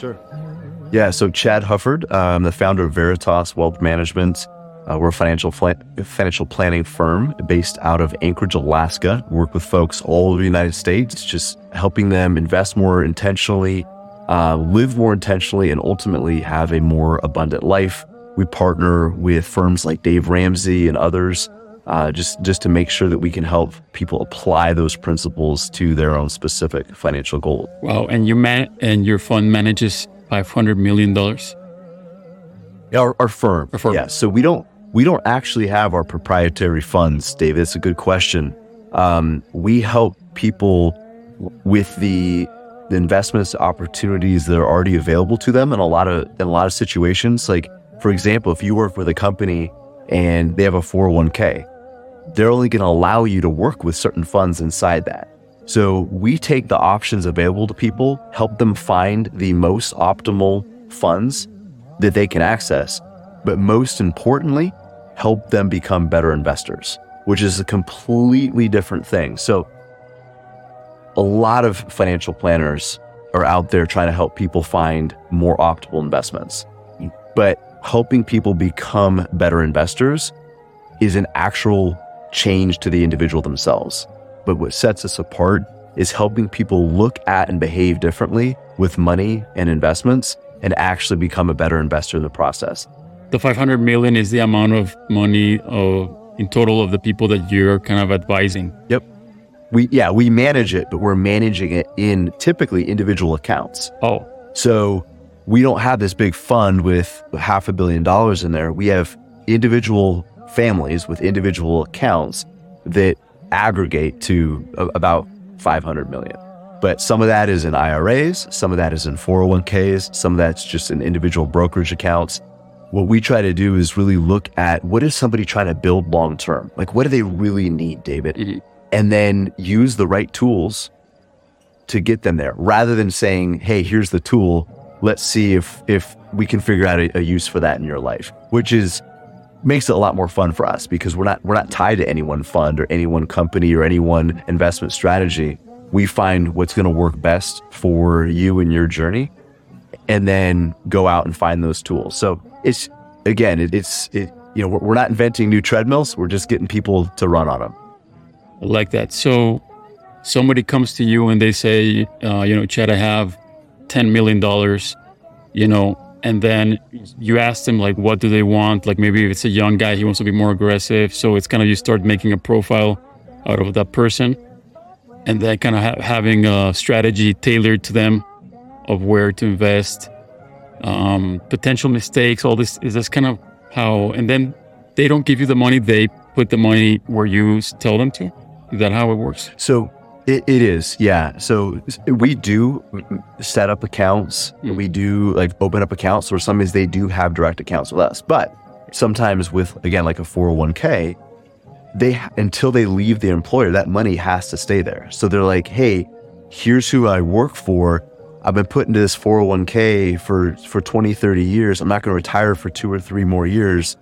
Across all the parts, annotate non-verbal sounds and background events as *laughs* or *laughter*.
Sure. Yeah, so Chad Hufford, I'm the founder of Veritas Wealth Management. Uh, we're a financial financial planning firm based out of Anchorage, Alaska. We work with folks all over the United States, just helping them invest more intentionally, uh, live more intentionally, and ultimately have a more abundant life. We partner with firms like Dave Ramsey and others, uh, just just to make sure that we can help people apply those principles to their own specific financial goal. Wow! And you man and your fund manages five hundred million dollars. Our, our firm. Our firm. Yeah. So we don't we don't actually have our proprietary funds, David. It's a good question. Um, we help people with the, the investments opportunities that are already available to them in a lot of in a lot of situations. Like, for example, if you work with a company and they have a 401k, they're only going to allow you to work with certain funds inside that. So we take the options available to people, help them find the most optimal funds that they can access. But most importantly, help them become better investors, which is a completely different thing. So, a lot of financial planners are out there trying to help people find more optimal investments. But helping people become better investors is an actual change to the individual themselves. But what sets us apart is helping people look at and behave differently with money and investments and actually become a better investor in the process the 500 million is the amount of money uh, in total of the people that you're kind of advising. Yep. We yeah, we manage it, but we're managing it in typically individual accounts. Oh. So we don't have this big fund with half a billion dollars in there. We have individual families with individual accounts that aggregate to about 500 million. But some of that is in IRAs, some of that is in 401ks, some of that's just in individual brokerage accounts what we try to do is really look at what is somebody trying to build long term? Like, what do they really need, David? Mm-hmm. And then use the right tools to get them there rather than saying, hey, here's the tool. Let's see if, if we can figure out a, a use for that in your life, which is makes it a lot more fun for us because we're not we're not tied to any one fund or any one company or any one investment strategy. We find what's going to work best for you and your journey and then go out and find those tools. So it's again, it, it's it, you know we're, we're not inventing new treadmills. We're just getting people to run on them. I like that. So somebody comes to you and they say, uh, you know, Chad, I have ten million dollars, you know, and then you ask them like, what do they want? Like maybe if it's a young guy, he wants to be more aggressive. So it's kind of you start making a profile out of that person, and then kind of ha- having a strategy tailored to them of where to invest um, potential mistakes, all this is this kind of how, and then they don't give you the money, they put the money where you tell them to. Is that how it works? So it, it is, yeah. So we do set up accounts. Mm. We do like open up accounts, or sometimes they do have direct accounts with us. But sometimes with again like a 401k, they until they leave the employer, that money has to stay there. So they're like, hey, here's who I work for. I've been put into this 401k for, for 20, 30 years. I'm not going to retire for two or three more years.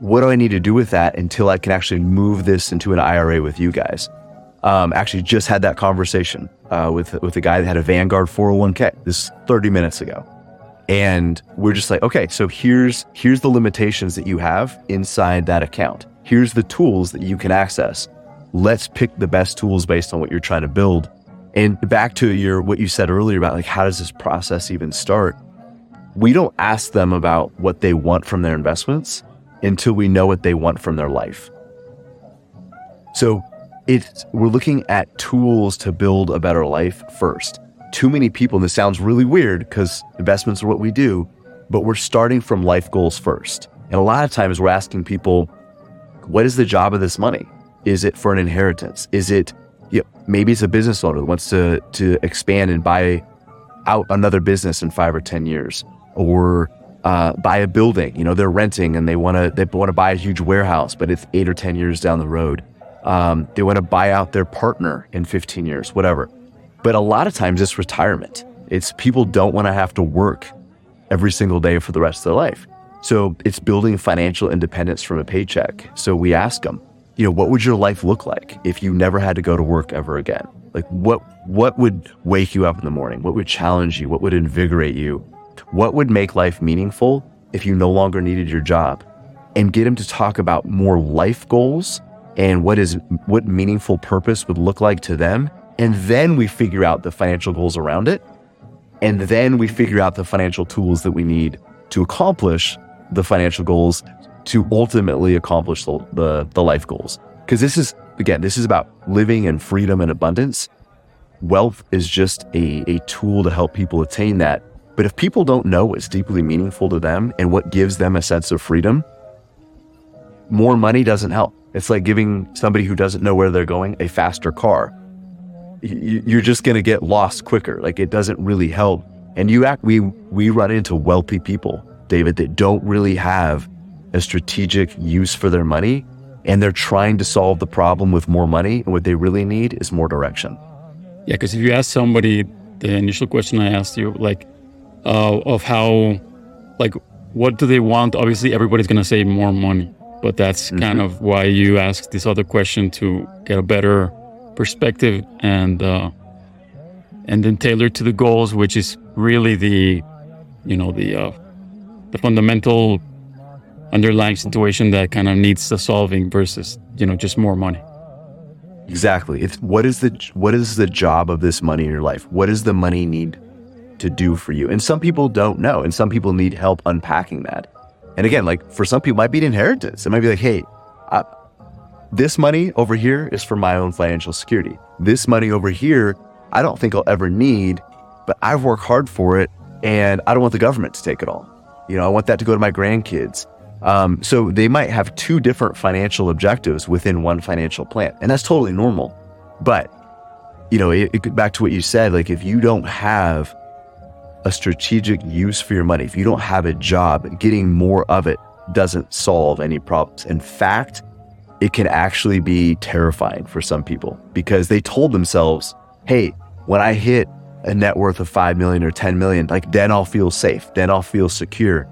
What do I need to do with that until I can actually move this into an IRA with you guys? Um, actually, just had that conversation uh, with with a guy that had a Vanguard 401k this 30 minutes ago, and we're just like, okay, so here's here's the limitations that you have inside that account. Here's the tools that you can access. Let's pick the best tools based on what you're trying to build and back to your what you said earlier about like how does this process even start? We don't ask them about what they want from their investments until we know what they want from their life. So it's we're looking at tools to build a better life first. Too many people, and this sounds really weird because investments are what we do, but we're starting from life goals first. And a lot of times we're asking people, what is the job of this money? Is it for an inheritance? Is it you know, maybe it's a business owner that wants to to expand and buy out another business in five or ten years, or uh, buy a building. You know, they're renting and they want to they want to buy a huge warehouse, but it's eight or ten years down the road. Um, they want to buy out their partner in 15 years, whatever. But a lot of times it's retirement. It's people don't want to have to work every single day for the rest of their life. So it's building financial independence from a paycheck. So we ask them, you know, what would your life look like if you never had to go to work ever again? Like what what would wake you up in the morning? What would challenge you? What would invigorate you? What would make life meaningful if you no longer needed your job? And get them to talk about more life goals and what is what meaningful purpose would look like to them. And then we figure out the financial goals around it. And then we figure out the financial tools that we need to accomplish the financial goals to ultimately accomplish the, the, the life goals. Because this is, again, this is about living in freedom and abundance. Wealth is just a, a tool to help people attain that. But if people don't know what's deeply meaningful to them and what gives them a sense of freedom, more money doesn't help. It's like giving somebody who doesn't know where they're going a faster car. You're just going to get lost quicker. Like it doesn't really help. And you act, we, we run into wealthy people, David, that don't really have a strategic use for their money and they're trying to solve the problem with more money and what they really need is more direction yeah because if you ask somebody the initial question i asked you like uh, of how like what do they want obviously everybody's going to say more money but that's mm-hmm. kind of why you ask this other question to get a better perspective and uh, and then tailor to the goals which is really the you know the uh, the fundamental underlying situation that kind of needs the solving versus you know just more money. Exactly. It's what is the what is the job of this money in your life? What does the money need to do for you? And some people don't know and some people need help unpacking that and again like for some people it might be an inheritance. It might be like hey I, this money over here is for my own financial security. This money over here i don't think i'll ever need but i've worked hard for it and i don't want the government to take it all. You know i want that to go to my grandkids. Um, so they might have two different financial objectives within one financial plan, and that's totally normal. But you know, it, it, back to what you said, like if you don't have a strategic use for your money, if you don't have a job, getting more of it doesn't solve any problems. In fact, it can actually be terrifying for some people because they told themselves, "Hey, when I hit a net worth of 5 million or 10 million, like then I'll feel safe, then I'll feel secure."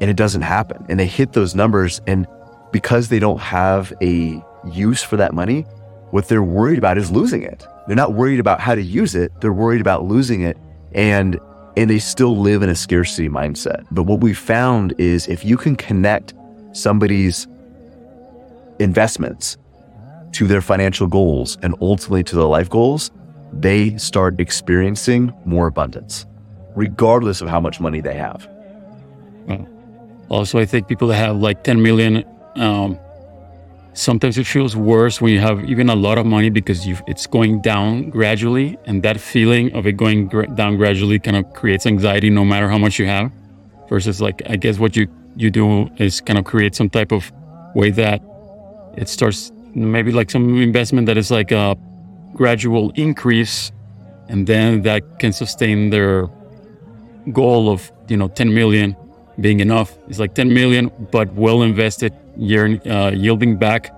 and it doesn't happen. And they hit those numbers. And because they don't have a use for that money, what they're worried about is losing it. They're not worried about how to use it. They're worried about losing it. And and they still live in a scarcity mindset. But what we found is if you can connect somebody's investments to their financial goals and ultimately to their life goals, they start experiencing more abundance, regardless of how much money they have. Also, I think people that have like 10 million, um, sometimes it feels worse when you have even a lot of money because it's going down gradually. And that feeling of it going down gradually kind of creates anxiety no matter how much you have. Versus, like, I guess what you, you do is kind of create some type of way that it starts maybe like some investment that is like a gradual increase and then that can sustain their goal of you know 10 million being enough. It's like 10 million, but well invested, year uh, yielding back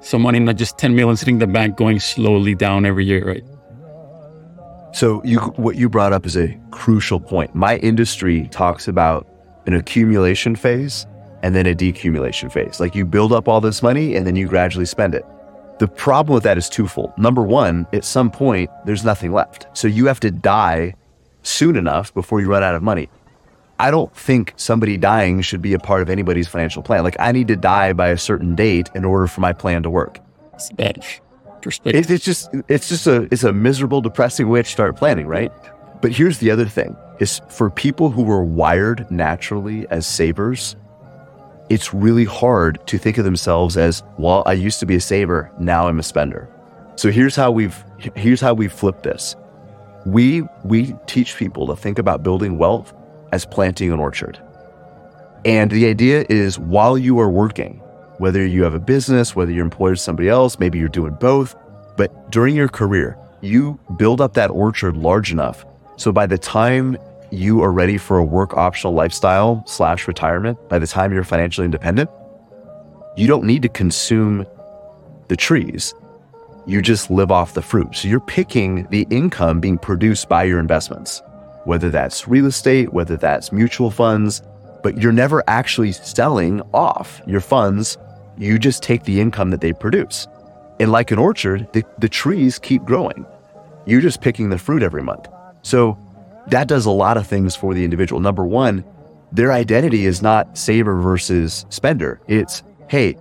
some money, not just 10 million sitting in the bank, going slowly down every year, right? So you, what you brought up is a crucial point. My industry talks about an accumulation phase and then a decumulation phase. Like you build up all this money and then you gradually spend it. The problem with that is twofold. Number one, at some point, there's nothing left. So you have to die soon enough before you run out of money. I don't think somebody dying should be a part of anybody's financial plan. Like I need to die by a certain date in order for my plan to work. It's bad perspective. it's just it's just a it's a miserable, depressing way to start planning, right? But here's the other thing: is for people who were wired naturally as savers, it's really hard to think of themselves as, well, I used to be a saver, now I'm a spender. So here's how we've here's how we flip this. We we teach people to think about building wealth as planting an orchard. And the idea is while you are working, whether you have a business, whether you're employed with somebody else, maybe you're doing both, but during your career, you build up that orchard large enough. So by the time you are ready for a work optional lifestyle slash retirement, by the time you're financially independent, you don't need to consume the trees. You just live off the fruit. So you're picking the income being produced by your investments whether that's real estate, whether that's mutual funds, but you're never actually selling off your funds You just take the income that they produce. And like an orchard, the, the trees keep growing. You're just picking the fruit every month. So that does a lot of things for the individual. Number one, their identity is not saver versus spender. It's, hey,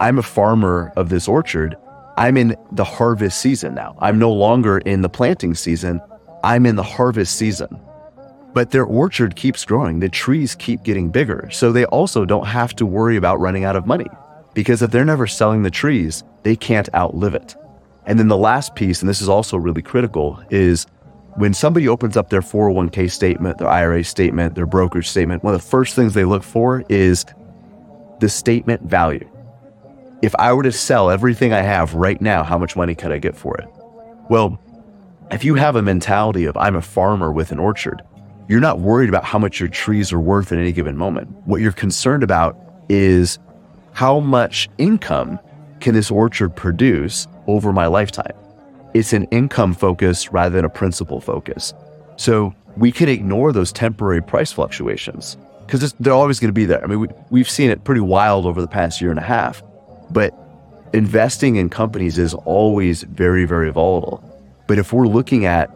I'm a farmer of this orchard. I'm in the harvest season now. I'm no longer in the planting season. I'm in the harvest season. But their orchard keeps growing. The trees keep getting bigger. So they also don't have to worry about running out of money because if they're never selling the trees, they can't outlive it. And then the last piece, and this is also really critical, is when somebody opens up their 401k statement, their IRA statement, their brokerage statement, one of the first things they look for is the statement value. If I were to sell everything I have right now, how much money could I get for it? Well, if you have a mentality of I'm a farmer with an orchard, you're not worried about how much your trees are worth at any given moment. What you're concerned about is how much income can this orchard produce over my lifetime? It's an income focus rather than a principal focus. So we can ignore those temporary price fluctuations because they're always going to be there. I mean, we, we've seen it pretty wild over the past year and a half, but investing in companies is always very, very volatile. But if we're looking at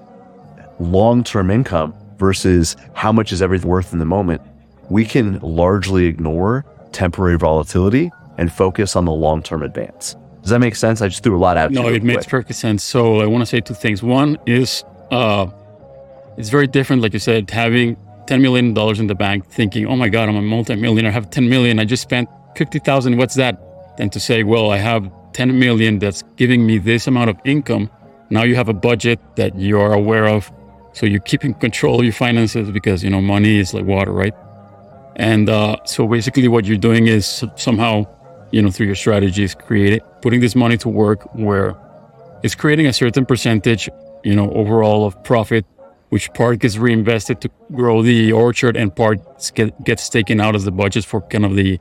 long term income versus how much is everything worth in the moment, we can largely ignore temporary volatility and focus on the long term advance. Does that make sense? I just threw a lot out. No, it makes perfect sense. So I want to say two things. One is uh, it's very different, like you said, having $10 million in the bank, thinking, oh my God, I'm a multimillionaire, I have 10 million, I just spent 50,000, what's that? Than to say, well, I have 10 million that's giving me this amount of income. Now you have a budget that you are aware of. So you keep in control of your finances because, you know, money is like water, right? And uh, so basically what you're doing is somehow you know, through your strategies, create it, putting this money to work where it's creating a certain percentage, you know, overall of profit, which part gets reinvested to grow the orchard and part get, gets taken out as the budget for kind of the,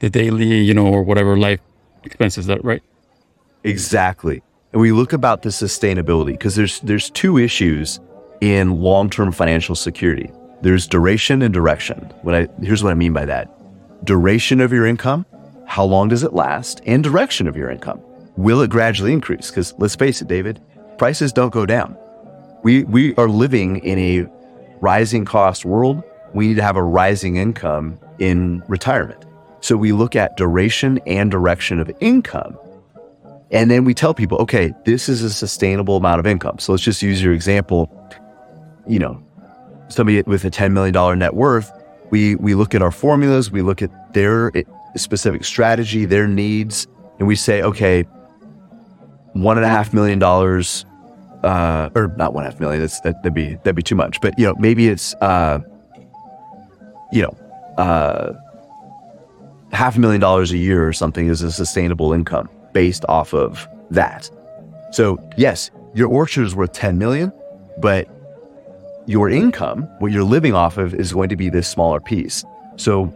the daily, you know, or whatever life expenses that, right? Exactly. And we look about the sustainability because there's, there's two issues in long-term financial security. There's duration and direction. What I, here's what I mean by that. Duration of your income how long does it last, and direction of your income. Will it gradually increase? Because let's face it, David, prices don't go down. We, we are living in a rising cost world. We need to have a rising income in retirement. So we look at duration and direction of income. And then we tell people, okay, this is a sustainable amount of income. So let's just use your example. You know, somebody with a $10 million net worth, we, we look at our formulas, we look at their specific strategy, their needs, and we say, okay, one and a half million dollars, uh, or not one half million. That's, that, would be that'd be too much. But you know, maybe it's uh, you know, uh, half a million dollars a year or something is a sustainable income based off of that. So yes, your orchard is worth ten million, but your income, what you're living off of, is going to be this smaller piece. So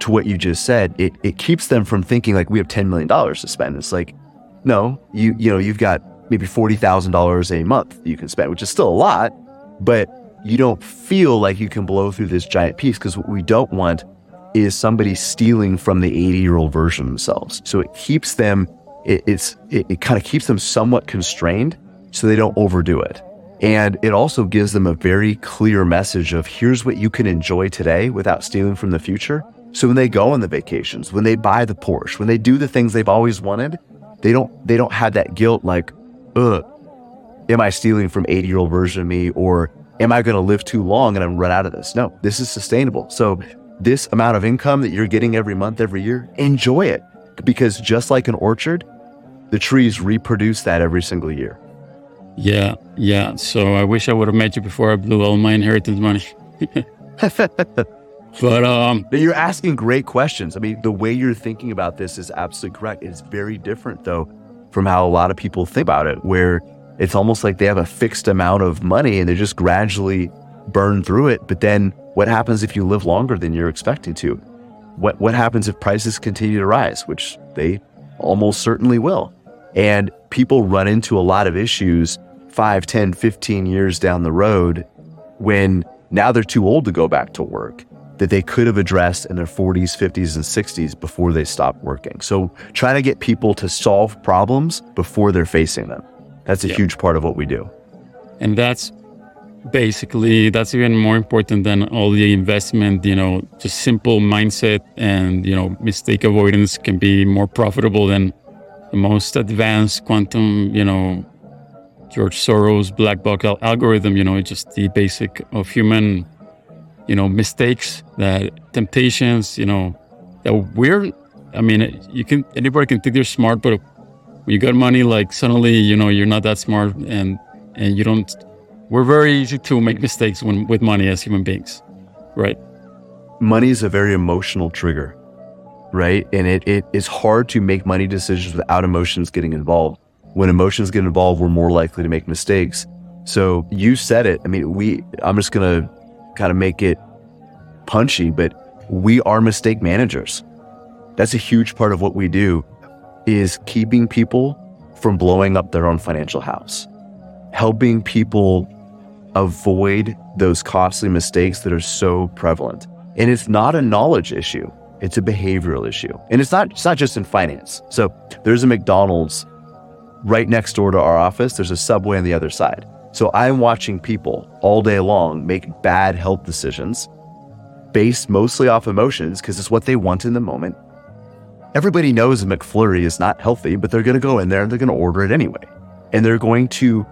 to what you just said, it, it keeps them from thinking like we have $10 million to spend. It's like, no, you, you know, you've got maybe $40,000 a month you can spend, which is still a lot, but you don't feel like you can blow through this giant piece because what we don't want is somebody stealing from the 80 year old version of themselves. So it keeps them, it, it's, it, it kind of keeps them somewhat constrained so they don't overdo it. And it also gives them a very clear message of here's what you can enjoy today without stealing from the future. So when they go on the vacations, when they buy the Porsche, when they do the things they've always wanted, they don't they don't have that guilt like, ugh, am I stealing from 80 year old version of me or am I going to live too long and I'm run out of this? No, this is sustainable. So this amount of income that you're getting every month, every year, enjoy it because just like an orchard, the trees reproduce that every single year. Yeah, yeah. So I wish I would have met you before I blew all my inheritance money. *laughs* But um, you're asking great questions. I mean, the way you're thinking about this is absolutely correct. It's very different though from how a lot of people think about it, where it's almost like they have a fixed amount of money and they just gradually burn through it. But then what happens if you live longer than you're expecting to? What what happens if prices continue to rise, which they almost certainly will? And people run into a lot of issues 5, 10, 15 years down the road when now they're too old to go back to work that they could have addressed in their 40s, 50s, and 60s before they stopped working. So trying to get people to solve problems before they're facing them. That's a huge part of what we do. And that's basically that's even more important than all the investment you know just simple mindset and you know mistake avoidance can be more profitable than the most advanced quantum you know george soros black box algorithm you know just the basic of human you know mistakes that temptations you know that we're i mean you can anybody can think they're smart but when you got money like suddenly you know you're not that smart and and you don't we're very easy to make mistakes when with money as human beings, right? Money is a very emotional trigger, right? And it, it is hard to make money decisions without emotions getting involved. When emotions get involved, we're more likely to make mistakes. So you said it. I mean, we, I'm just going to kind of make it punchy, but we are mistake managers. That's a huge part of what we do is keeping people from blowing up their own financial house, helping people avoid those costly mistakes that are so prevalent. And it's not a knowledge issue, it's a behavioral issue. And it's not, it's not just in finance. So there's a McDonald's right next door to our office, there's a subway on the other side. So I'm watching people all day long make bad health decisions based mostly off emotions because it's what they want in the moment. Everybody knows a McFlurry is not healthy, but they're going to go in there and they're going to order it anyway. And they're going to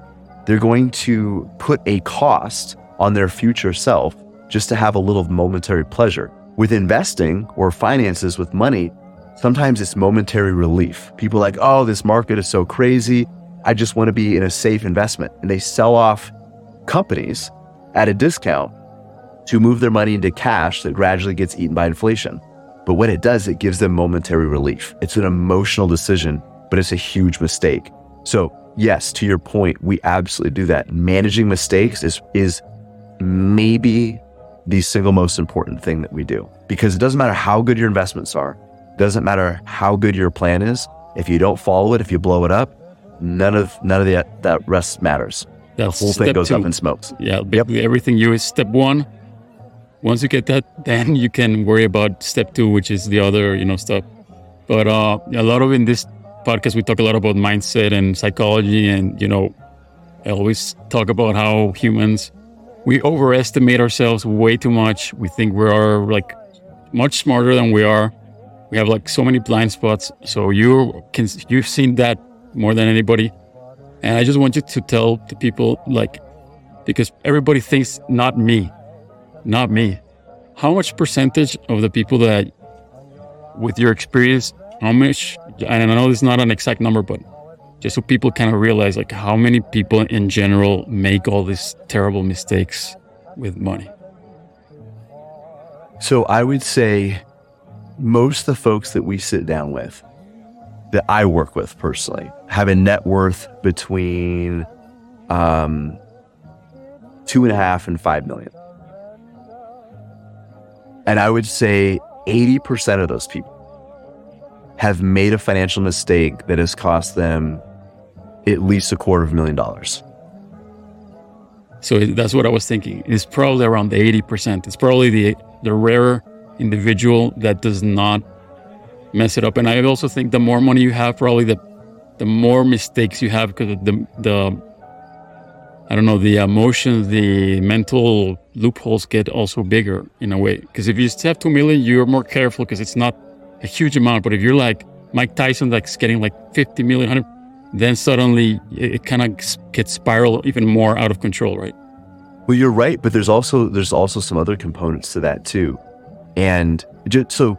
they're going to put a cost on their future self just to have a little momentary pleasure. With investing or finances with money, sometimes it's momentary relief. People like, oh, this market is so crazy. I just want to be in a safe investment. And they sell off companies at a discount to move their money into cash that gradually gets eaten by inflation. But what it does, it gives them momentary relief. It's an emotional decision, but it's a huge mistake. So yes, to your point, we absolutely do that. Managing mistakes is is maybe the single most important thing that we do because it doesn't matter how good your investments are, doesn't matter how good your plan is. If you don't follow it, if you blow it up, none of none of that that rest matters. That's the whole thing goes two. up in smokes. Yeah, yep. everything you is step one. Once you get that, *laughs* then you can worry about step two, which is the other you know stuff. But uh, a lot of in this podcast, we talk a lot about mindset and psychology. And, you know, I always talk about how humans, we overestimate ourselves way too much. We think we are like much smarter than we are. We have like so many blind spots. So you can, you've seen that more than anybody. And I just want you to tell the people like, because everybody thinks not me, not me. How much percentage of the people that with your experience how much and i know it's not an exact number but just so people kind of realize like how many people in general make all these terrible mistakes with money. So i would say most of the folks that we sit down with that i work with personally have a net worth between um, two and a half and five million. And i would say 80% of those people have made a financial mistake that has cost them at least a quarter of a million dollars. So that's what I was thinking. It's probably around the 80%. It's probably the the rare individual that does not mess it up. And I also think the more money you have, probably the the more mistakes you have because the the I don't know the emotions, the mental loopholes get also bigger in a way. Because if you have two million, you're more careful because it's not a huge amount. But if you're like Mike Tyson, like getting like 50 million, 100, then suddenly it, it kind of gets spiral even more out of control, right? Well, you're right, but there's also there's also some other components to that too, and just, so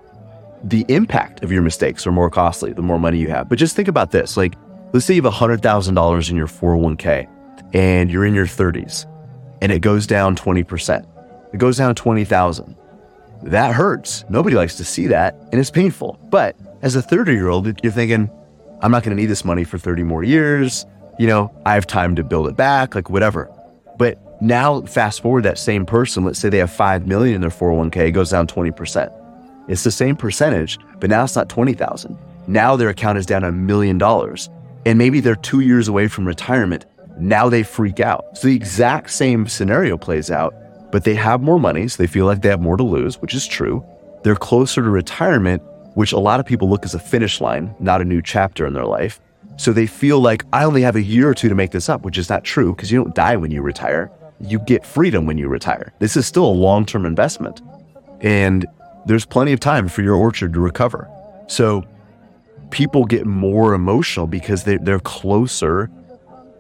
the impact of your mistakes are more costly the more money you have. But just think about this: like, let's say you have hundred thousand dollars in your 401k, and you're in your 30s, and it goes down 20 percent. It goes down 20,000 that hurts. Nobody likes to see that, and it's painful. But as a 30 year old, you're thinking, I'm not going to need this money for 30 more years. You know, I have time to build it back, like whatever. But now, fast forward that same person, let's say they have 5 million in their 401k, it goes down 20%. It's the same percentage, but now it's not 20,000. Now their account is down a million dollars. And maybe they're two years away from retirement. Now they freak out. So the exact same scenario plays out but they have more money. So they feel like they have more to lose, which is true. They're closer to retirement, which a lot of people look as a finish line, not a new chapter in their life. So they feel like I only have a year or two to make this up, which is not true because you don't die when you retire. You get freedom when you retire. This is still a long term investment. And there's plenty of time for your orchard to recover. So people get more emotional because they're, they're closer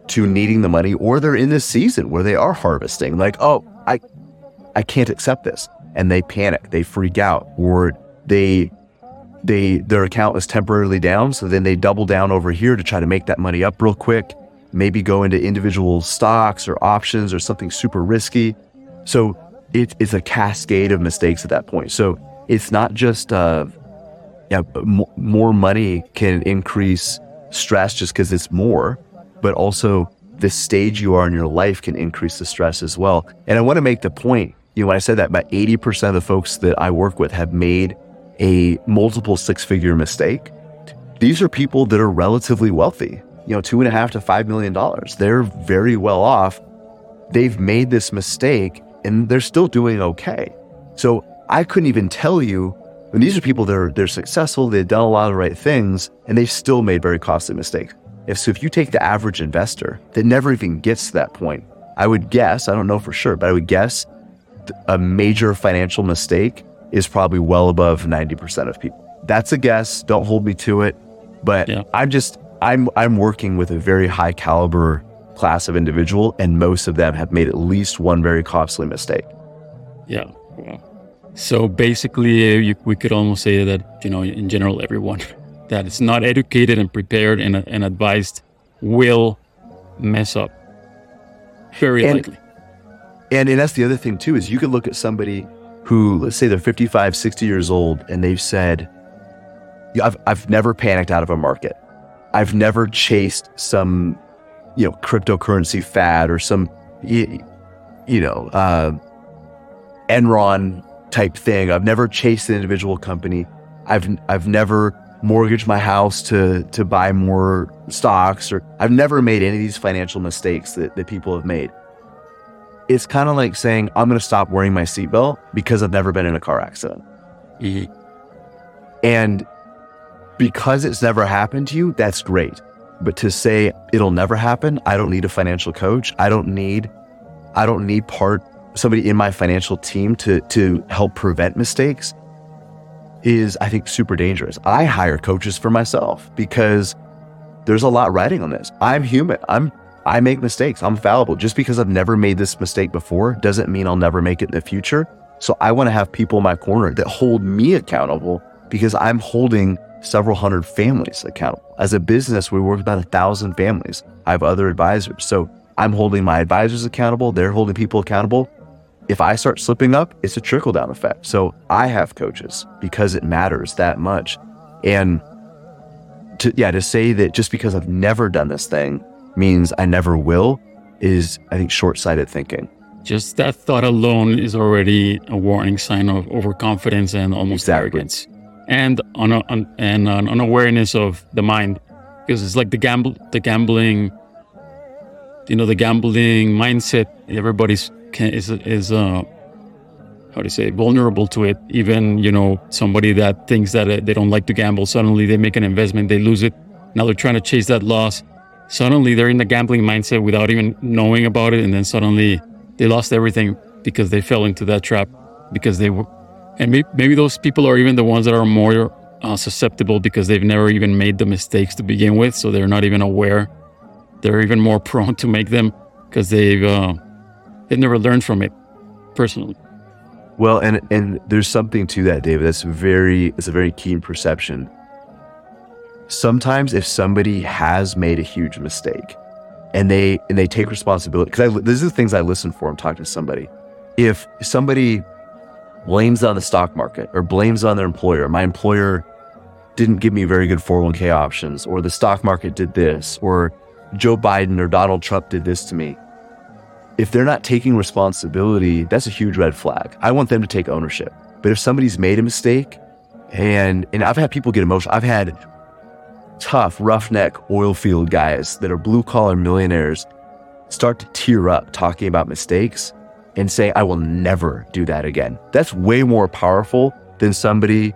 to needing the money or they're in this season where they are harvesting like oh i i can't accept this and they panic they freak out or they they their account is temporarily down so then they double down over here to try to make that money up real quick maybe go into individual stocks or options or something super risky so it's a cascade of mistakes at that point so it's not just uh yeah more money can increase stress just because it's more but also the stage you are in your life can increase the stress as well. And I want to make the point, you know, when I said that about 80% of the folks that I work with have made a multiple six figure mistake. These are people that are relatively wealthy, you know, two and a half to five million dollars. They're very well off. They've made this mistake and they're still doing okay. So I couldn't even tell you when these are people that are they're successful, they've done a lot of the right things, and they've still made very costly mistakes. If so, if you take the average investor that never even gets to that point, I would guess, I don't know for sure, but I would guess a major financial mistake is probably well above 90% of people. That's a guess. Don't hold me to it. But yeah. I'm just, I'm, I'm working with a very high caliber class of individual, and most of them have made at least one very costly mistake. Yeah. yeah. So basically, uh, you, we could almost say that, you know, in general, everyone *laughs* that is not educated and prepared and, and advised will mess up very and, likely. And, and that's the other thing too is you could look at somebody who let's say they're 55 60 years old and they've said I've, I've never panicked out of a market. I've never chased some you know cryptocurrency fad or some you, know uh, enron type thing. I've never chased an individual company. I've i've never mortgaged my house to to buy more stocks or I've never made any of these financial mistakes that, that people have made. It's kind of like saying I'm going to stop wearing my seatbelt because I've never been in a car accident. Mm-hmm. And because it's never happened to you, that's great. But to say it'll never happen, I don't need a financial coach. I don't need I don't need part somebody in my financial team to to help prevent mistakes is, I think, super dangerous. I hire coaches for myself because there's a lot riding on this. I'm human. I'm I make mistakes. I'm fallible. Just because I've never made this mistake before doesn't mean I'll never make it in the future. So I want to have people in my corner that hold me accountable because I'm holding several hundred families accountable. As a business, we work with about a thousand families. I have other advisors. So I'm holding my advisors accountable. They're holding people accountable if I start slipping up, it's a trickle down effect. So I have coaches because it matters that much. And to, yeah, to say that just because I've never done this thing means I never will is, I think, short sighted thinking. Just that thought alone is already a warning sign of overconfidence and almost exactly. arrogance, and on, a, on and an unawareness of the mind, because it's like the gamble, the gambling, you know, the gambling mindset. Everybody's can, is is uh how do you say vulnerable to it. Even you know somebody that thinks that uh, they don't like to gamble, suddenly they make an investment, they lose it. Now they're trying to chase that loss. Suddenly they're in the gambling mindset without even knowing about it, and then suddenly they lost everything because they fell into that trap because they were. And maybe, those people are even the ones that are more uh, susceptible because they've never even made the mistakes to begin with, so they're not even aware. They're even more *laughs* prone to make them because they've uh, they've never learned from it personally. Well, and and there's something to that, David. That's very it's a very keen perception. Sometimes, if somebody has made a huge mistake, and they and they take responsibility, because these are the things I listen for. When I'm talking to somebody. If somebody blames on the stock market or blames on their employer, my employer didn't give me very good 401k options, or the stock market did this, or Joe Biden or Donald Trump did this to me if they're not taking responsibility, that's a huge red flag. I want them to take ownership. But if somebody's made a mistake, and and I've had people get emotional. I've had tough, roughneck oil field guys that are blue collar millionaires start to tear up talking about mistakes. and saying, I will never do that again. That's way more powerful than somebody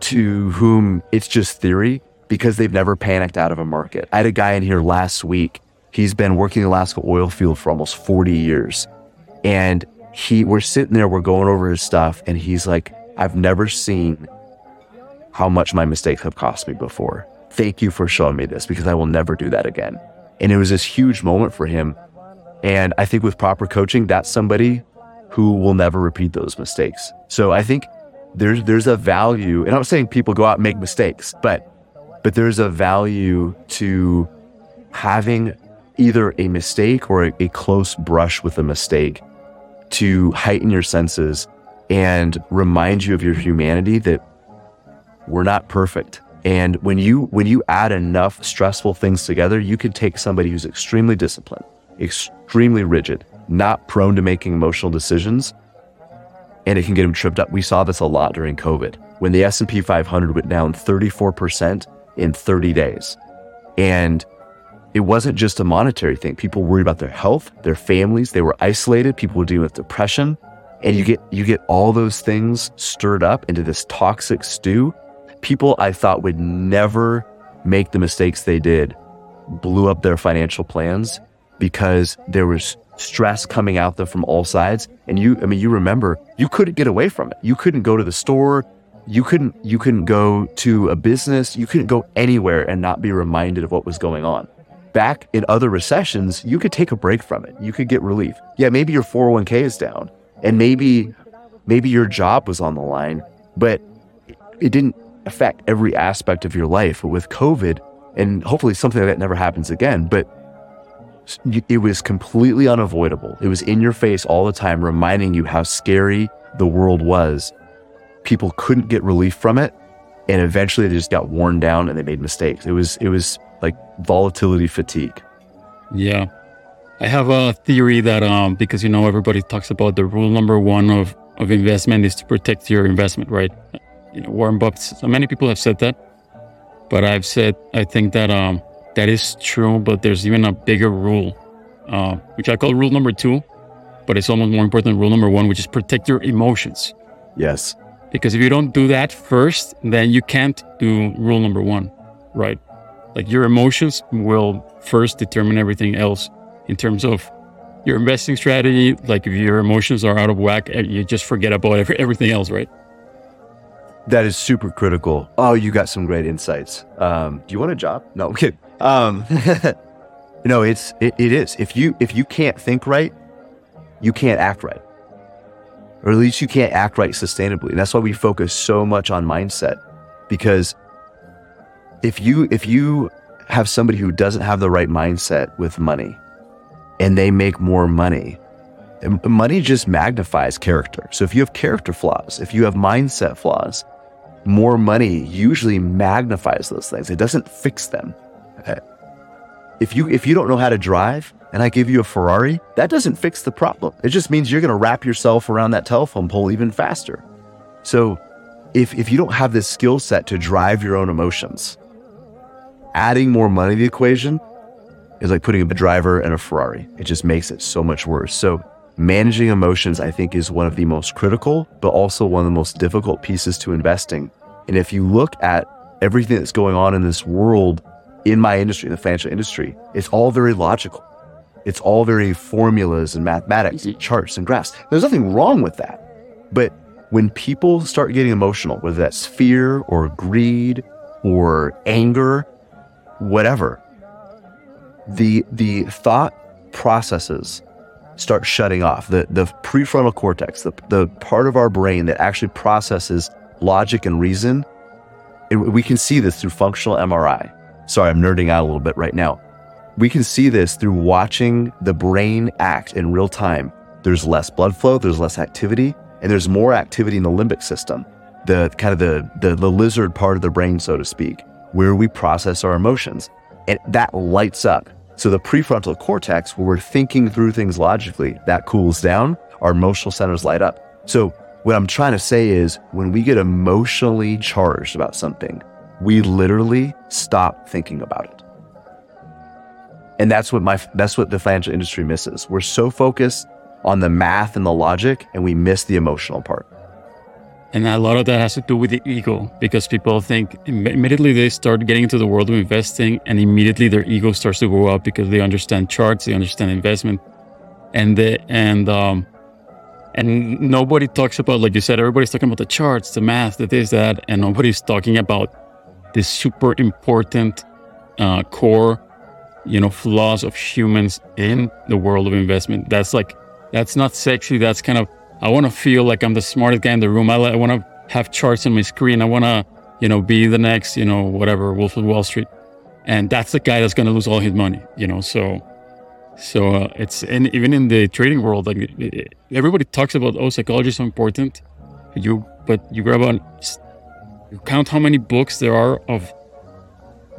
to whom it's just theory because they've never panicked out of a market. I had a guy in here last week. He's been working the Alaska oil field for almost 40 years. And he we're sitting there, we're going over his stuff, and he's like, I've never seen how much my mistakes have cost me before. Thank you for showing me this because I will never do that again. And it was this huge moment for him. And I think with proper coaching, that's somebody who will never repeat those mistakes. So I think there's there's a value, and I'm saying people go out and make mistakes, but but there's a value to having either a mistake or a, a close brush with a mistake to heighten your senses and remind you of your humanity that we're not perfect. And when you when you add enough stressful things together, you can take somebody who's extremely disciplined, extremely rigid, not prone to making emotional decisions, and it can get them tripped up. We saw this a lot during COVID when the S&P 500 went down 34% in 30 days. And it wasn't just a monetary thing. People worried about their health, their families, they were isolated, people were dealing with depression, and you get you get all those things stirred up into this toxic stew. People I thought would never make the mistakes they did blew up their financial plans because there was stress coming out from all sides. And you, I mean, you remember you couldn't get away from it. You couldn't go to the store. You couldn't, you couldn't go to a business. You couldn't go anywhere and not be reminded of what was going on. Back in other recessions, you could take a break from it. You could get relief. Yeah, maybe your 401k is down and maybe, maybe your job was on the line, but it didn't affect every aspect of your life. But with COVID, and hopefully something like that never happens again, but it was completely unavoidable. It was in your face all the time, reminding you how scary the world was. People couldn't get relief from it, and eventually they just got worn down and they made mistakes. It was it was like volatility fatigue. Yeah, I have a theory that um because you know everybody talks about the rule number one of of investment is to protect your investment, right? You know, Warren Buffett. So many people have said that, but I've said I think that um that is true, but there's even a bigger rule, uh, which I call rule number two, but it's almost more important than rule number one, which is protect your emotions. Yes. Because if you don't do that first, then you can't do rule number one, right? Like your emotions will first determine everything else in terms of your investing strategy. Like if your emotions are out of whack, you just forget about everything else, right? That is super critical. Oh, you got some great insights. Um, do you want a job? No, I'm kidding. Um, *laughs* no, it's it, it is. If you if you can't think right, you can't act right, or at least you can't act right sustainably. And that's why we focus so much on mindset, because if you if you have somebody who doesn't have the right mindset with money, and they make more money, money just magnifies character. So if you have character flaws, if you have mindset flaws, more money usually magnifies those things. It doesn't fix them. If you if you don't know how to drive and I give you a Ferrari, that doesn't fix the problem. It just means you're going to wrap yourself around that telephone pole even faster. So, if if you don't have this skill set to drive your own emotions, adding more money to the equation is like putting a driver in a Ferrari. It just makes it so much worse. So, managing emotions I think is one of the most critical, but also one of the most difficult pieces to investing. And if you look at everything that's going on in this world in my industry, in the financial industry, it's all very logical. It's all very formulas and mathematics, and charts and graphs. There's nothing wrong with that. But when people start getting emotional, whether that's fear or greed or anger, whatever, the the thought processes start shutting off. The the prefrontal cortex, the, the part of our brain that actually processes logic and reason, it, we can see this through functional MRI. Sorry, I'm nerding out a little bit right now. We can see this through watching the brain act in real time. There's less blood flow, there's less activity, and there's more activity in the limbic system, the kind of the, the, the lizard part of the brain, so to speak, where we process our emotions. And that lights up. So the prefrontal cortex, where we're thinking through things logically, that cools down, our emotional centers light up. So what I'm trying to say is when we get emotionally charged about something, we literally stop thinking about it. And that's what my that's what the financial industry misses. We're so focused on the math and the logic, and we miss the emotional part. And a lot of that has to do with the ego because people think immediately they start getting into the world of investing and immediately their ego starts to go up because they understand charts, they understand investment. And the, and um and nobody talks about like you said, everybody's talking about the charts, the math, the this, that, and nobody's talking about this super important uh, core, you know, flaws of humans in the world of investment. That's like that's not sexy. That's kind of I want to feel like I'm the smartest guy in the room. I, I want to have charts on my screen. I want to, you know, be the next, you know, whatever, Wolf of Wall Street. And that's the guy that's going to lose all his money, you know. So, so uh, it's and even in the trading world, like everybody talks about, oh, psychology is so important. You, but you grab on, you count how many books there are of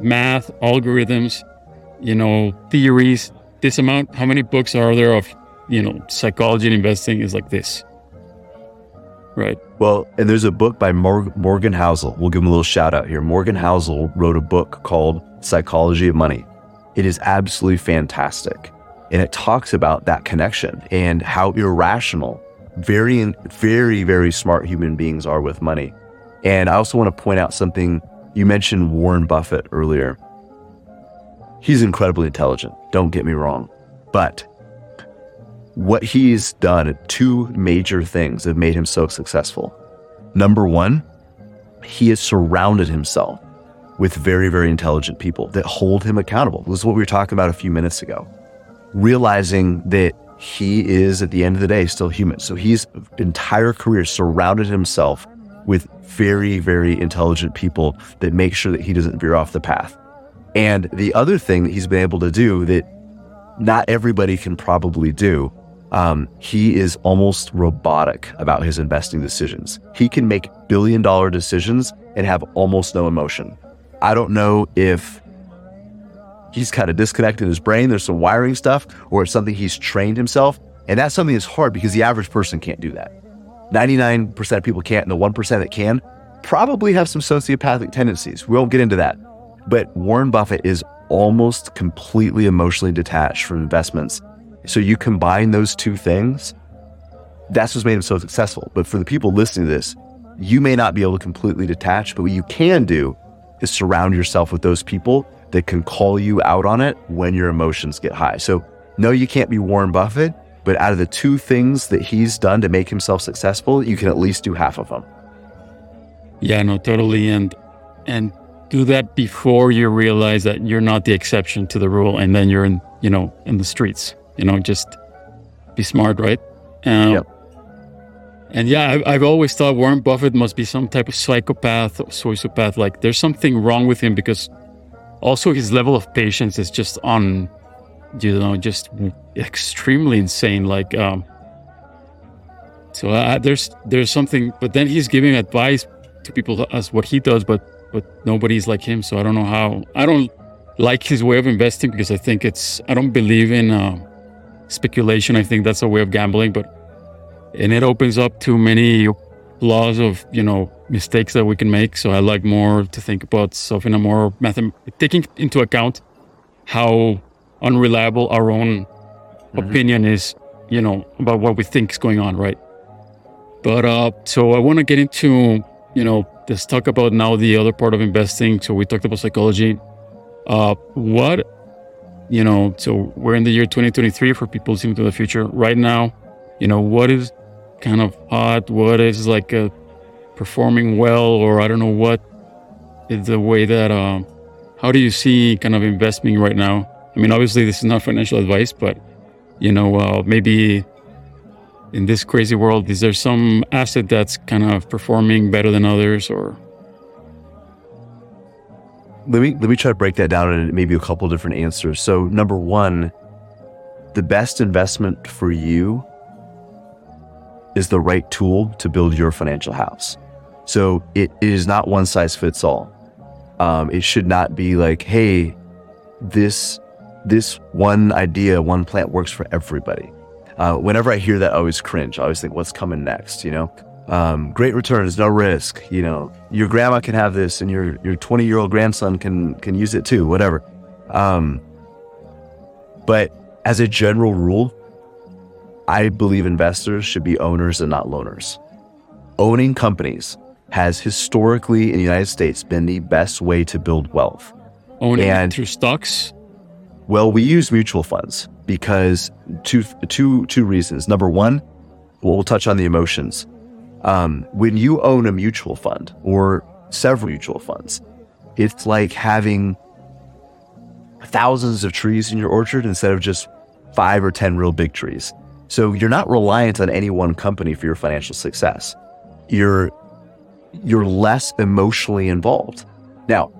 math, algorithms, you know, theories. This amount, how many books are there of, you know, psychology and investing is like this. Right. Well, and there's a book by Morgan Housel. We'll give him a little shout out here. Morgan Housel wrote a book called Psychology of Money. It is absolutely fantastic. And it talks about that connection and how irrational very, very, very smart human beings are with money. And I also want to point out something you mentioned Warren Buffett earlier. He's incredibly intelligent, don't get me wrong. But what he's done, two major things have made him so successful. Number one, he has surrounded himself with very, very intelligent people that hold him accountable. This is what we were talking about a few minutes ago. Realizing that he is, at the end of the day, still human. So he's entire career surrounded himself with very, very intelligent people that make sure that he doesn't veer off the path. And the other thing that he's been able to do that not everybody can probably do um, he is almost robotic about his investing decisions. He can make billion dollar decisions and have almost no emotion. I don't know if he's kind of disconnected in his brain, there's some wiring stuff, or it's something he's trained himself. And that's something that's hard because the average person can't do that. 99% of people can't, and the 1% that can probably have some sociopathic tendencies. We won't get into that. But Warren Buffett is almost completely emotionally detached from investments so you combine those two things, that's what's made him so successful. But for the people listening to this, you may not be able to completely detach, but what you can do is surround yourself with those people that can call you out on it when your emotions get high. So, no, you can't be Warren Buffett, but out of the two things that he's done to make himself successful, you can at least do half of them. Yeah, no, totally. And, and, do that before you realize that you're not the exception to the rule and then you're in you know in the streets you know, just be smart, right? Um, yep. And yeah, I've, I've always thought Warren Buffett must be some type of psychopath or sociopath. Like there's something wrong with him because also his level of patience is just on, you know, just extremely insane. Like, um, so uh, there's there's something, but then he's giving advice to people as what he does, but but nobody's like him. So I don't know how. I don't like his way of investing because I think it's. I don't believe in. Uh, speculation. I think that's a way of gambling, but and it opens up too many laws of you know mistakes that we can make. So I like more to think about stuff in a more method, taking into account how unreliable our own mm-hmm. opinion is, you know, about what we think is going on, right? But uh, so I want to get into you know let's talk about now the other part of investing. So we talked about psychology. Uh, what you know, so we're in the year 2023 for people listening to the future. Right now, you know, what is kind of hot? What is like a performing well, or I don't know what is the way that, um, how do you see kind of investing right now? I mean, obviously, this is not financial advice, but, you know, uh, maybe in this crazy world, is there some asset that's kind of performing better than others or? Let me let me try to break that down into maybe a couple different answers. So number one, the best investment for you is the right tool to build your financial house. So it, it is not one size fits all. Um, it should not be like, hey, this this one idea, one plant works for everybody. Uh, whenever I hear that, I always cringe. I always think, what's coming next? You know, um, great returns, no risk. You know, your grandma can have this, and your your 20 year old grandson can can use it too. Whatever. Um, but as a general rule, I believe investors should be owners and not loaners. Owning companies has historically in the United States been the best way to build wealth. Owning And- through stocks. Well, we use mutual funds because two two two reasons. Number one, well, we'll touch on the emotions. Um, when you own a mutual fund or several mutual funds, it's like having thousands of trees in your orchard instead of just five or ten real big trees. So you're not reliant on any one company for your financial success. You're you're less emotionally involved. Now,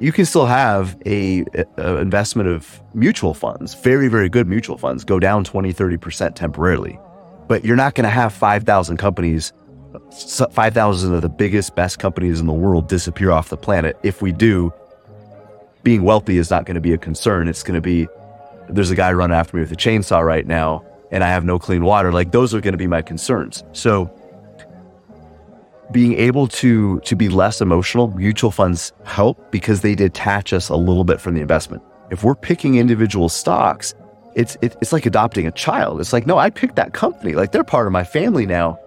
you can still have a, a investment of mutual funds, very, very good mutual funds, go down 20, 30% temporarily. But you're not going to have 5,000 companies, 5,000 of the biggest, best companies in the world disappear off the planet. If we do, being wealthy is not going to be a concern. It's going to be, there's a guy running after me with a chainsaw right now, and I have no clean water. Like those are going to be my concerns. So, being able to to be less emotional mutual funds help because they detach us a little bit from the investment if we're picking individual stocks it's it, it's like adopting a child it's like no i picked that company like they're part of my family now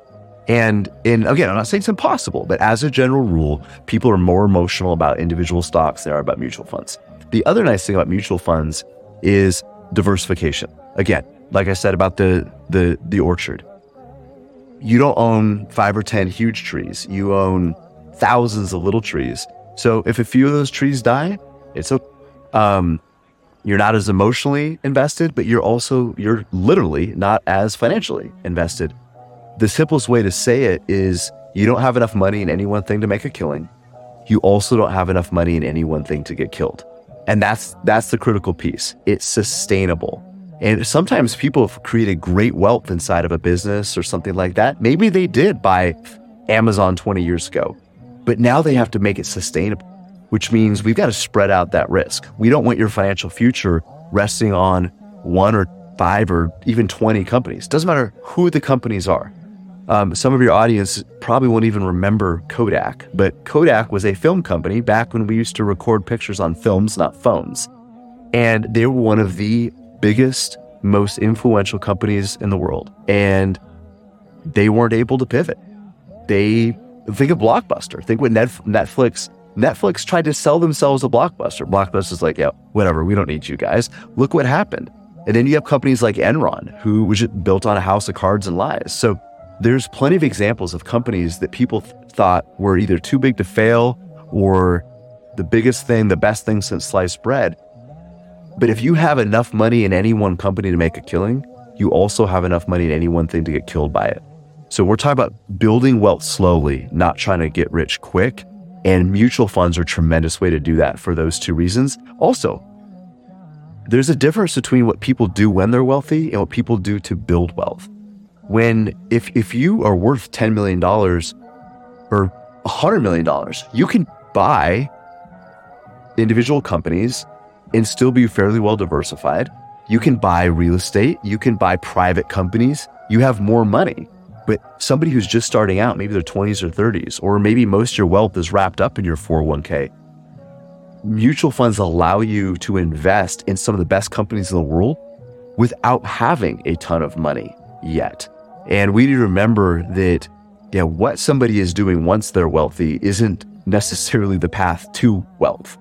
and again i'm not saying it's impossible but as a general rule people are more emotional about individual stocks than they are about mutual funds the other nice thing about mutual funds is diversification again like i said about the the the orchard you don't own five or 10 huge trees. You own thousands of little trees. So if a few of those trees die, it's okay. Um, you're not as emotionally invested, but you're also, you're literally not as financially invested. The simplest way to say it is you don't have enough money in any one thing to make a killing. You also don't have enough money in any one thing to get killed. And that's that's the critical piece. It's sustainable. And sometimes people have created great wealth inside of a business or something like that. Maybe they did buy Amazon 20 years ago, but now they have to make it sustainable, which means we've got to spread out that risk. We don't want your financial future resting on one or five or even 20 companies. Doesn't matter who the companies are. Um, some of your audience probably won't even remember Kodak, but Kodak was a film company back when we used to record pictures on films, not phones. And they were one of the biggest, most influential companies in the world. And they weren't able to pivot. They think of Blockbuster. Think what Netflix Netflix tried to sell themselves a Blockbuster. Blockbuster's like, yeah, whatever, we don't need you guys. Look what happened. And then you have companies like Enron, who was built on a house of cards and lies. So there's plenty of examples of companies that people th- thought were either too big to fail or the biggest thing, the best thing since sliced bread. But if you have enough money in any one company to make a killing, you also have enough money in any one thing to get killed by it. So we're talking about building wealth slowly, not trying to get rich quick. And mutual funds are a tremendous way to do that for those two reasons. Also, there's a difference between what people do when they're wealthy and what people do to build wealth. When if if you are worth $10 million or $100 million, you can buy individual companies and still be fairly well diversified. You can buy real estate, you can buy private companies, you have more money. But somebody who's just starting out, maybe their 20s or 30s, or maybe most of your wealth is wrapped up in your 401k. Mutual funds allow you to invest in some of the best companies in the world without having a ton of money yet. And we need to remember that yeah, what somebody is doing once they're wealthy isn't necessarily the path to wealth.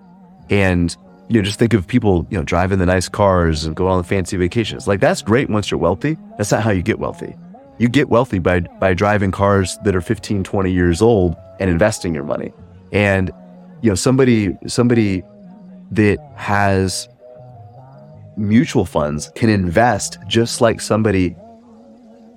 And you know, just think of people, you know, driving the nice cars and going on the fancy vacations. Like that's great once you're wealthy. That's not how you get wealthy. You get wealthy by by driving cars that are 15, 20 years old and investing your money. And you know, somebody somebody that has mutual funds can invest just like somebody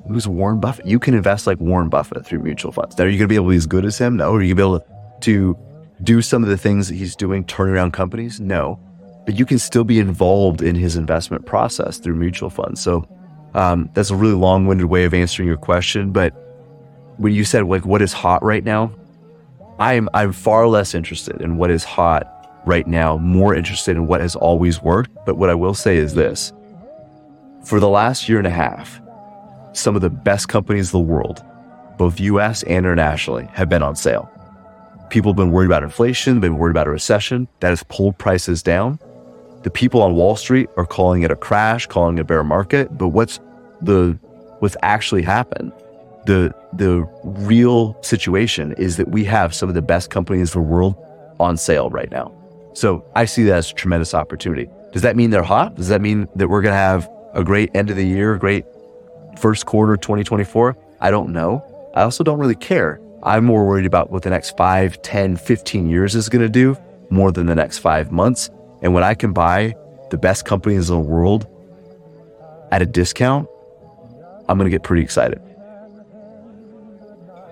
who's Warren Buffett. You can invest like Warren Buffett through mutual funds. Now, are you going to be able to be as good as him? No. Are you going to be able to do some of the things that he's doing, turn around companies? No. But you can still be involved in his investment process through mutual funds. So um, that's a really long-winded way of answering your question. But when you said like what is hot right now, I'm I'm far less interested in what is hot right now, more interested in what has always worked. But what I will say is this: for the last year and a half, some of the best companies in the world, both US and internationally, have been on sale. People have been worried about inflation, been worried about a recession that has pulled prices down. The people on Wall Street are calling it a crash, calling it a bear market. But what's the what's actually happened. The the real situation is that we have some of the best companies in the world on sale right now. So I see that as a tremendous opportunity. Does that mean they're hot? Does that mean that we're going to have a great end of the year, great first quarter 2024? I don't know. I also don't really care. I'm more worried about what the next 5, 10, 15 years is going to do more than the next five months. And when I can buy the best companies in the world at a discount, I'm going to get pretty excited.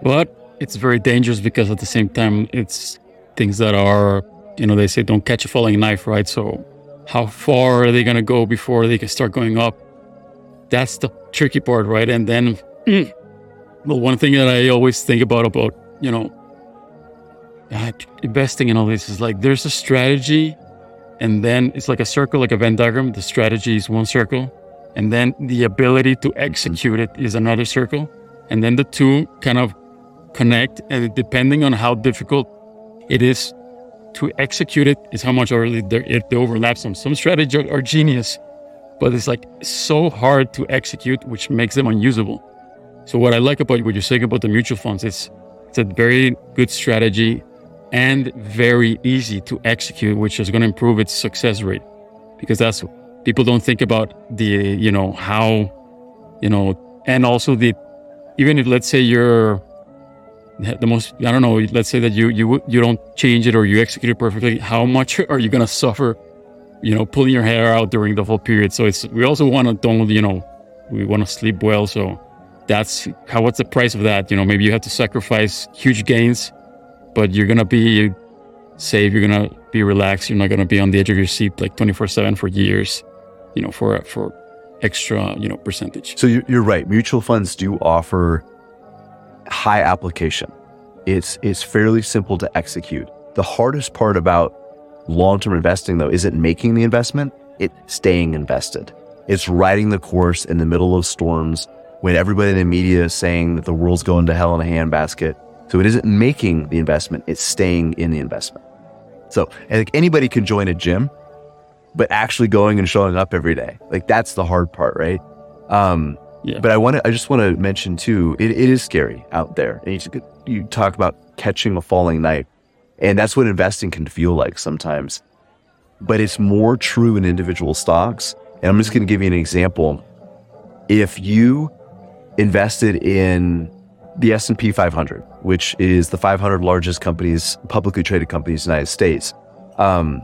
But it's very dangerous because at the same time, it's things that are, you know, they say don't catch a falling knife, right? So how far are they going to go before they can start going up? That's the tricky part, right? And then, mm, well, one thing that I always think about, about, you know, investing in all this is like there's a strategy and then it's like a circle, like a Venn diagram. The strategy is one circle and then the ability to mm-hmm. execute it is another circle. And then the two kind of connect. And depending on how difficult it is to execute it, is how much early it overlaps. Some some strategies are genius, but it's like so hard to execute, which makes them unusable. So what I like about what you're saying about the mutual funds is it's a very good strategy and very easy to execute, which is going to improve its success rate because that's people don't think about the you know how you know and also the even if let's say you're the most i don't know let's say that you you you don't change it or you execute it perfectly how much *laughs* are you going to suffer you know pulling your hair out during the whole period so it's we also want to don't you know we want to sleep well so that's how what's the price of that you know maybe you have to sacrifice huge gains but you're to be safe you're to be relaxed you're not to be on the edge of your seat like 24 7 for years you know, for for extra, you know, percentage. So you're right. Mutual funds do offer high application. It's it's fairly simple to execute. The hardest part about long-term investing though isn't making the investment, it's staying invested. It's riding the course in the middle of storms when everybody in the media is saying that the world's going to hell in a handbasket. So it isn't making the investment, it's staying in the investment. So I think anybody can join a gym but actually going and showing up every day. Like that's the hard part, right? Um, yeah. But I want to, I just want to mention too, it, it is scary out there. And you, you talk about catching a falling knife, and that's what investing can feel like sometimes. But it's more true in individual stocks. And I'm just going to give you an example. If you invested in the S&P 500, which is the 500 largest companies, publicly traded companies in the United States, um,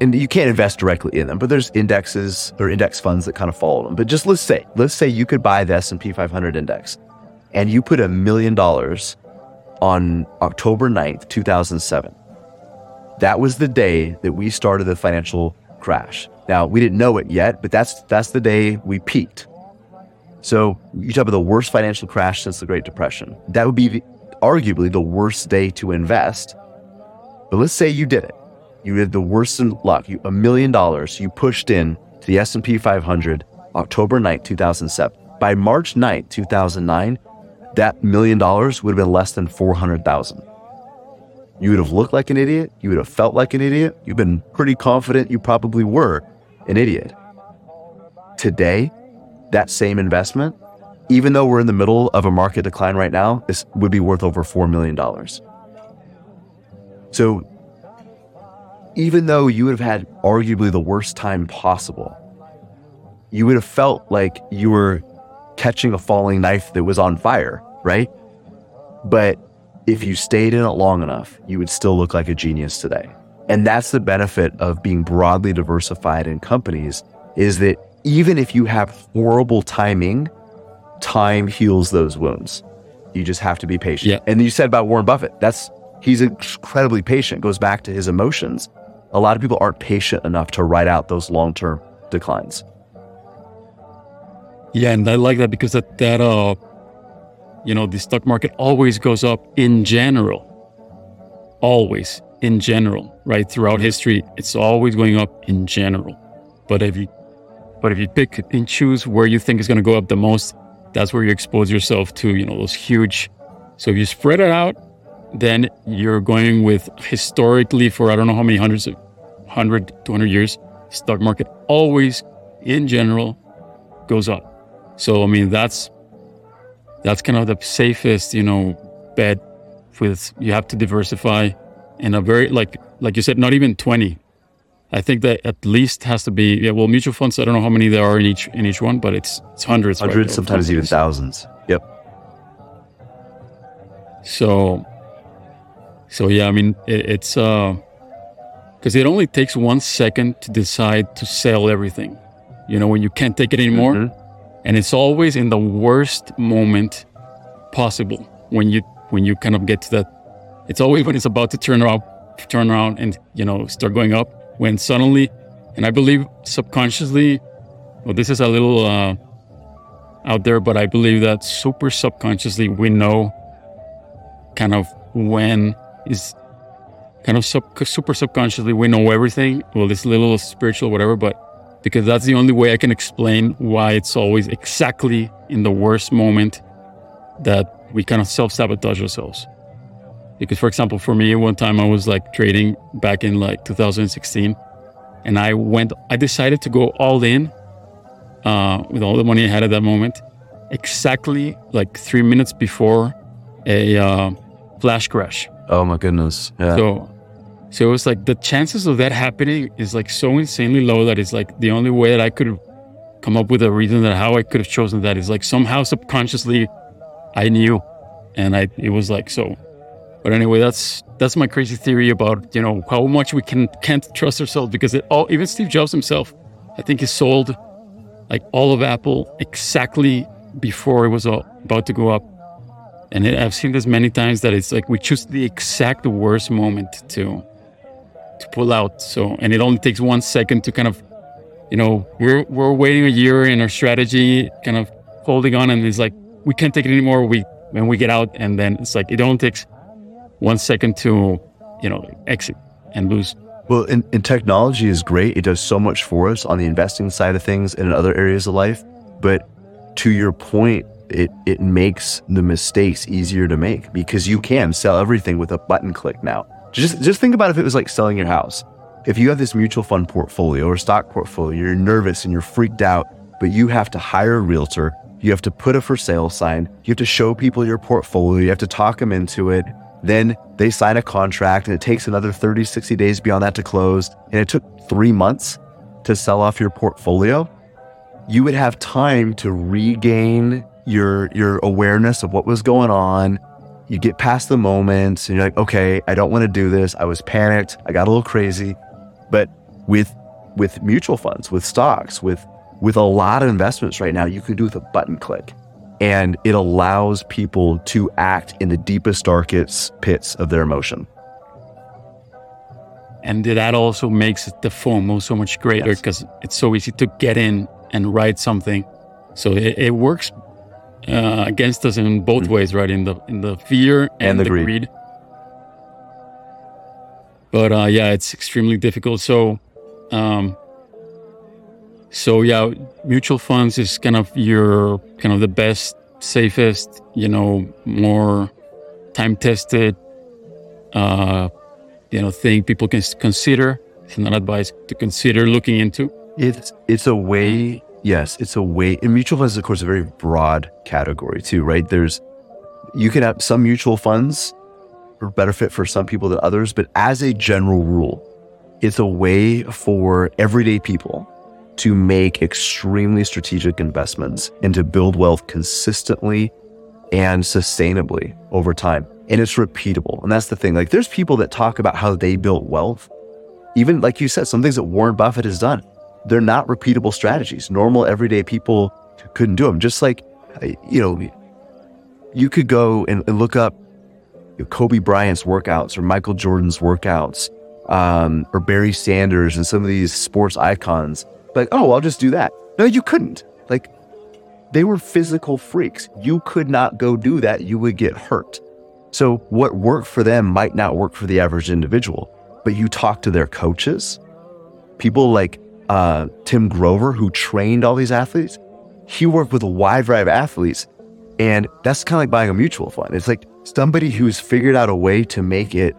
and you can't invest directly in them, but there's indexes or index funds that kind of follow them. But just let's say, let's say you could buy the S&P 500 index and you put a million dollars on October 9th, 2007. That was the day that we started the financial crash. Now, we didn't know it yet, but that's that's the day we peaked. So, you talk about the worst financial crash since the Great Depression. That would be the, arguably the worst day to invest. But let's say you did it you had the worst in luck. You, a million dollars you pushed in to the S&P 500 October 9th, 2007. By March 9th, 2009, that million dollars would have been less than 400,000. You would have looked like an idiot. You would have felt like an idiot. You've been pretty confident you probably were an idiot. Today, that same investment, even though we're in the middle of a market decline right now, this would be worth over $4 million. So even though you would have had arguably the worst time possible, you would have felt like you were catching a falling knife that was on fire, right? But if you stayed in it long enough, you would still look like a genius today. And that's the benefit of being broadly diversified in companies is that even if you have horrible timing, time heals those wounds. You just have to be patient. Yeah. And you said about Warren Buffett, that's he's incredibly patient. Goes back to his emotions a lot of people aren't patient enough to ride out those long term declines. Yeah, and I like that because that that uh, you know, the stock market always goes up in general. Always in general, right? Throughout history, it's always going up in general. But if you but if you pick and choose where you think is going to go up the most, that's where you expose yourself to, you know, those huge. So if you spread it out, then you're going with historically for I don't know how many hundreds of 100, 200 years, stock market always in general goes up. So I mean that's that's kind of the safest, you know, bet with you have to diversify in a very like like you said, not even twenty. I think that at least has to be yeah. Well, mutual funds. I don't know how many there are in each in each one, but it's it's hundreds. Hundreds, right? sometimes even thousands. Yep. So, so yeah. I mean, it, it's uh, because it only takes one second to decide to sell everything. You know, when you can't take it anymore, mm-hmm. And it's always in the worst moment possible when you when you kind of get to that. It's always when it's about to turn around, turn around, and you know start going up when suddenly, and I believe subconsciously, well, this is a little uh, out there, but I believe that super subconsciously we know kind of when is kind of sub, super subconsciously we know everything. Well, a little spiritual, whatever, but because that's the only way I can explain why it's always exactly in the worst moment that we kind of self sabotage ourselves. Because, for example, for me, one time I was like trading back in like 2016, and I went, I decided to go all in uh, with all the money I had at that moment, exactly like three minutes before a uh, flash crash. Oh my goodness! Yeah. So, so it was like the chances of that happening is like so insanely low that it's like the only way that I could come up with a reason that how I could have chosen that is like somehow subconsciously I knew, and I it was like so but anyway, that's that's my crazy theory about you know how much we can can't trust ourselves because it all even Steve Jobs himself, I think he sold like all of Apple exactly before it was about to go up. And it, I've seen this many times that it's like we choose the exact worst moment to to pull out. So and it only takes one second to kind of you know we're we're waiting a year in our strategy, kind of holding on, and it's like we can't take it anymore. We when we get out, and then it's like it only takes one second to, you know, exit and lose. Well, and, and, technology is great. It does so much for us on the investing side of things and in other areas of life. But to your point, it, it makes the mistakes easier to make because you can sell everything with a button click now. Just, just think about if it was like selling your house. If you have this mutual fund portfolio or stock portfolio, you're nervous and you're freaked out, but you have to hire a realtor. You have to put a for sale sign. You have to show people your portfolio. You have to talk them into it. Then they sign a contract and it takes another 30, 60 days beyond that to close. And it took three months to sell off your portfolio. You would have time to regain your, your awareness of what was going on. You get past the moments and you're like, okay, I don't want to do this. I was panicked. I got a little crazy. But with, with mutual funds, with stocks, with, with a lot of investments right now, you can do with a button click and it allows people to act in the deepest, darkest pits of their emotion. And that also makes the FOMO so much greater because yes. it's so easy to get in and write something. So it, it works uh, against us in both mm-hmm. ways, right? In the in the fear and, and the, the, greed. greed. But uh, yeah, it's extremely difficult. So um, so yeah, mutual funds is kind of your kind of the best, safest, you know, more time tested, uh, you know, thing people can consider. It's not advice to consider looking into. It's it's a way. Yes, it's a way. And mutual funds, of course, a very broad category too, right? There's you can have some mutual funds are better fit for some people than others, but as a general rule, it's a way for everyday people to make extremely strategic investments and to build wealth consistently and sustainably over time. And it's repeatable. And that's the thing. Like there's people that talk about how they built wealth. Even like you said, some things that Warren Buffett has done, they're not repeatable strategies. Normal everyday people couldn't do them. Just like, you know, you could go and, and look up Kobe Bryant's workouts or Michael Jordan's workouts um, or Barry Sanders and some of these sports icons like, oh, I'll just do that. No, you couldn't. Like, they were physical freaks. You could not go do that. You would get hurt. So, what worked for them might not work for the average individual. But you talk to their coaches, people like uh, Tim Grover, who trained all these athletes, he worked with a wide variety of athletes. And that's kind of like buying a mutual fund. It's like somebody who's figured out a way to make it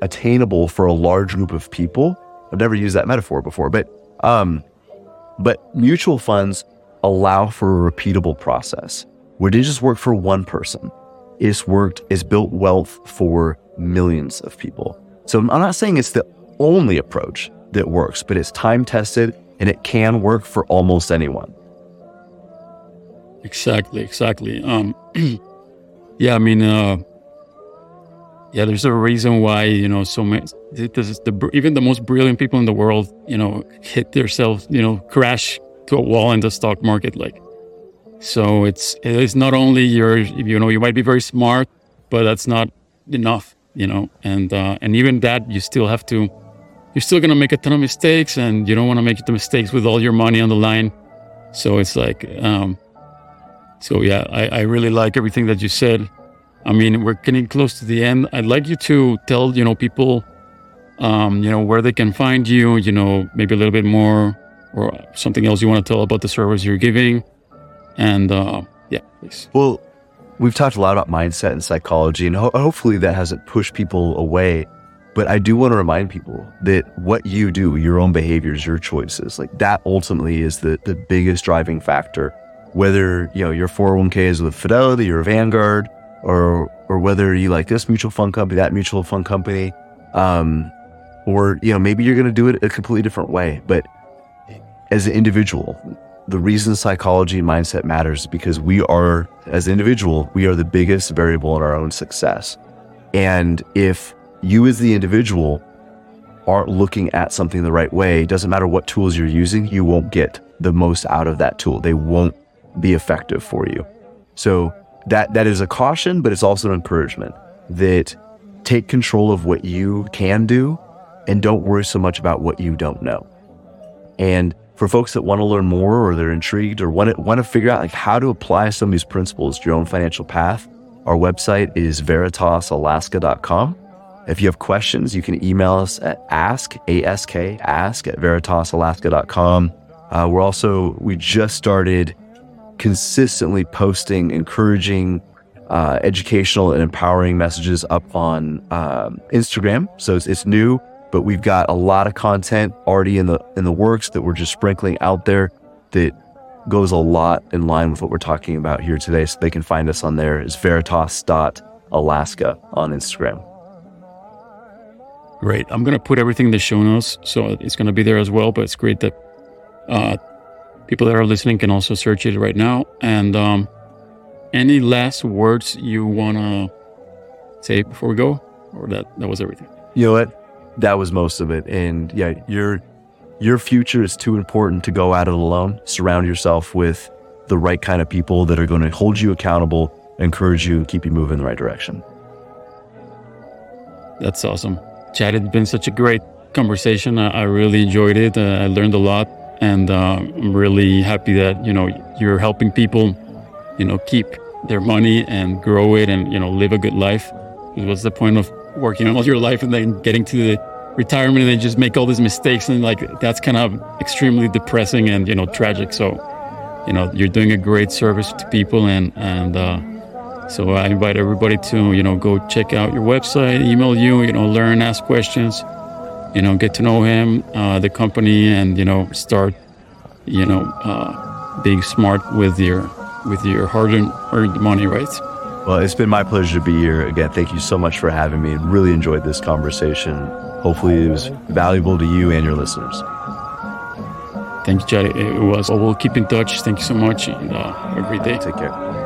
attainable for a large group of people. I've never used that metaphor before, but um, but mutual funds allow for a repeatable process where it didn't just work for one person. It's worked, it's built wealth for millions of people. So I'm not saying it's the only approach that works, but it's time tested and it can work for almost anyone. Exactly, exactly. Um, *clears throat* yeah, I mean, uh, yeah, there's a reason why you know so many. This is the even the most brilliant people in the world, you know, hit themselves, you know, crash to a wall in the stock market. Like, so it's it's not only your, you know, you might be very smart, but that's not enough, you know, and uh, and even that you still have to, you're still gonna make a ton of mistakes, and you don't want to make the mistakes with all your money on the line. So it's like, um, so yeah, I, I really like everything that you said. I mean, we're getting close to the end. I'd like you to tell, you know, people, um, you know, where they can find you, you know, maybe a little bit more or something else you want to tell about the service you're giving. And uh, yeah, please. Well, we've talked a lot about mindset and psychology, and ho- hopefully that hasn't pushed people away. But I do want to remind people that what you do, your own behaviors, your choices, like that ultimately is the, the biggest driving factor whether you know your 401k is with Fidelity or Vanguard, or or whether you like this mutual fund company, that mutual fund company, um, or you know maybe you're going to do it a completely different way. But as an individual, the reason psychology and mindset matters because we are, as an individual, we are the biggest variable in our own success. And if you, as the individual, aren't looking at something the right way, doesn't matter what tools you're using, you won't get the most out of that tool. They won't be effective for you. So that that is a caution, but it's also an encouragement that take control of what you can do and don't worry so much about what you don't know. And for folks that want to learn more or they're intrigued or want to, want to figure out like how to apply some of these principles to your own financial path, our website is veritasalaska.com. If you have questions, you can email us at ask, A-S-K, ask at veritasalaska.com. Uh, we're also, we just started consistently posting encouraging, uh, educational, and empowering messages up on um, Instagram. So it's, it's new, but we've got a lot of content already in the in the works that we're just sprinkling out there that goes a lot in line with what we're talking about here today. So they can find us on there is veritas.alaska on Instagram. Great. I'm going to put everything in the show notes. So it's going to be there as well. But it's great that uh, people that are listening can also search it right now. And um, any last words you want to say before we go, or that that was everything? You know what? That was most of it. And yeah, your your future is too important to go at it alone. Surround yourself with the right kind of people that are going to hold you accountable, encourage you, keep you moving in the right direction. That's awesome. Chad, it's been such a great conversation. I, I really enjoyed it. Uh, I learned a lot and uh, I'm really happy that you know you're helping people, you know, keep their money and grow it and you know live a good life. What's the point of working all your life and then getting to the retirement and then just make all these mistakes and like that's kind of extremely depressing and you know tragic. So, you know, you're doing a great service to people and and. Uh, so I invite everybody to, you know, go check out your website, email you, you know, learn, ask questions, you know, get to know him, uh, the company, and you know, start, you know, uh, being smart with your with your hard-earned money, right? Well, it's been my pleasure to be here again. Thank you so much for having me. Really enjoyed this conversation. Hopefully, it was valuable to you and your listeners. Thank you, Chad. It was. Well, we'll keep in touch. Thank you so much, and uh, have a great day. Take care.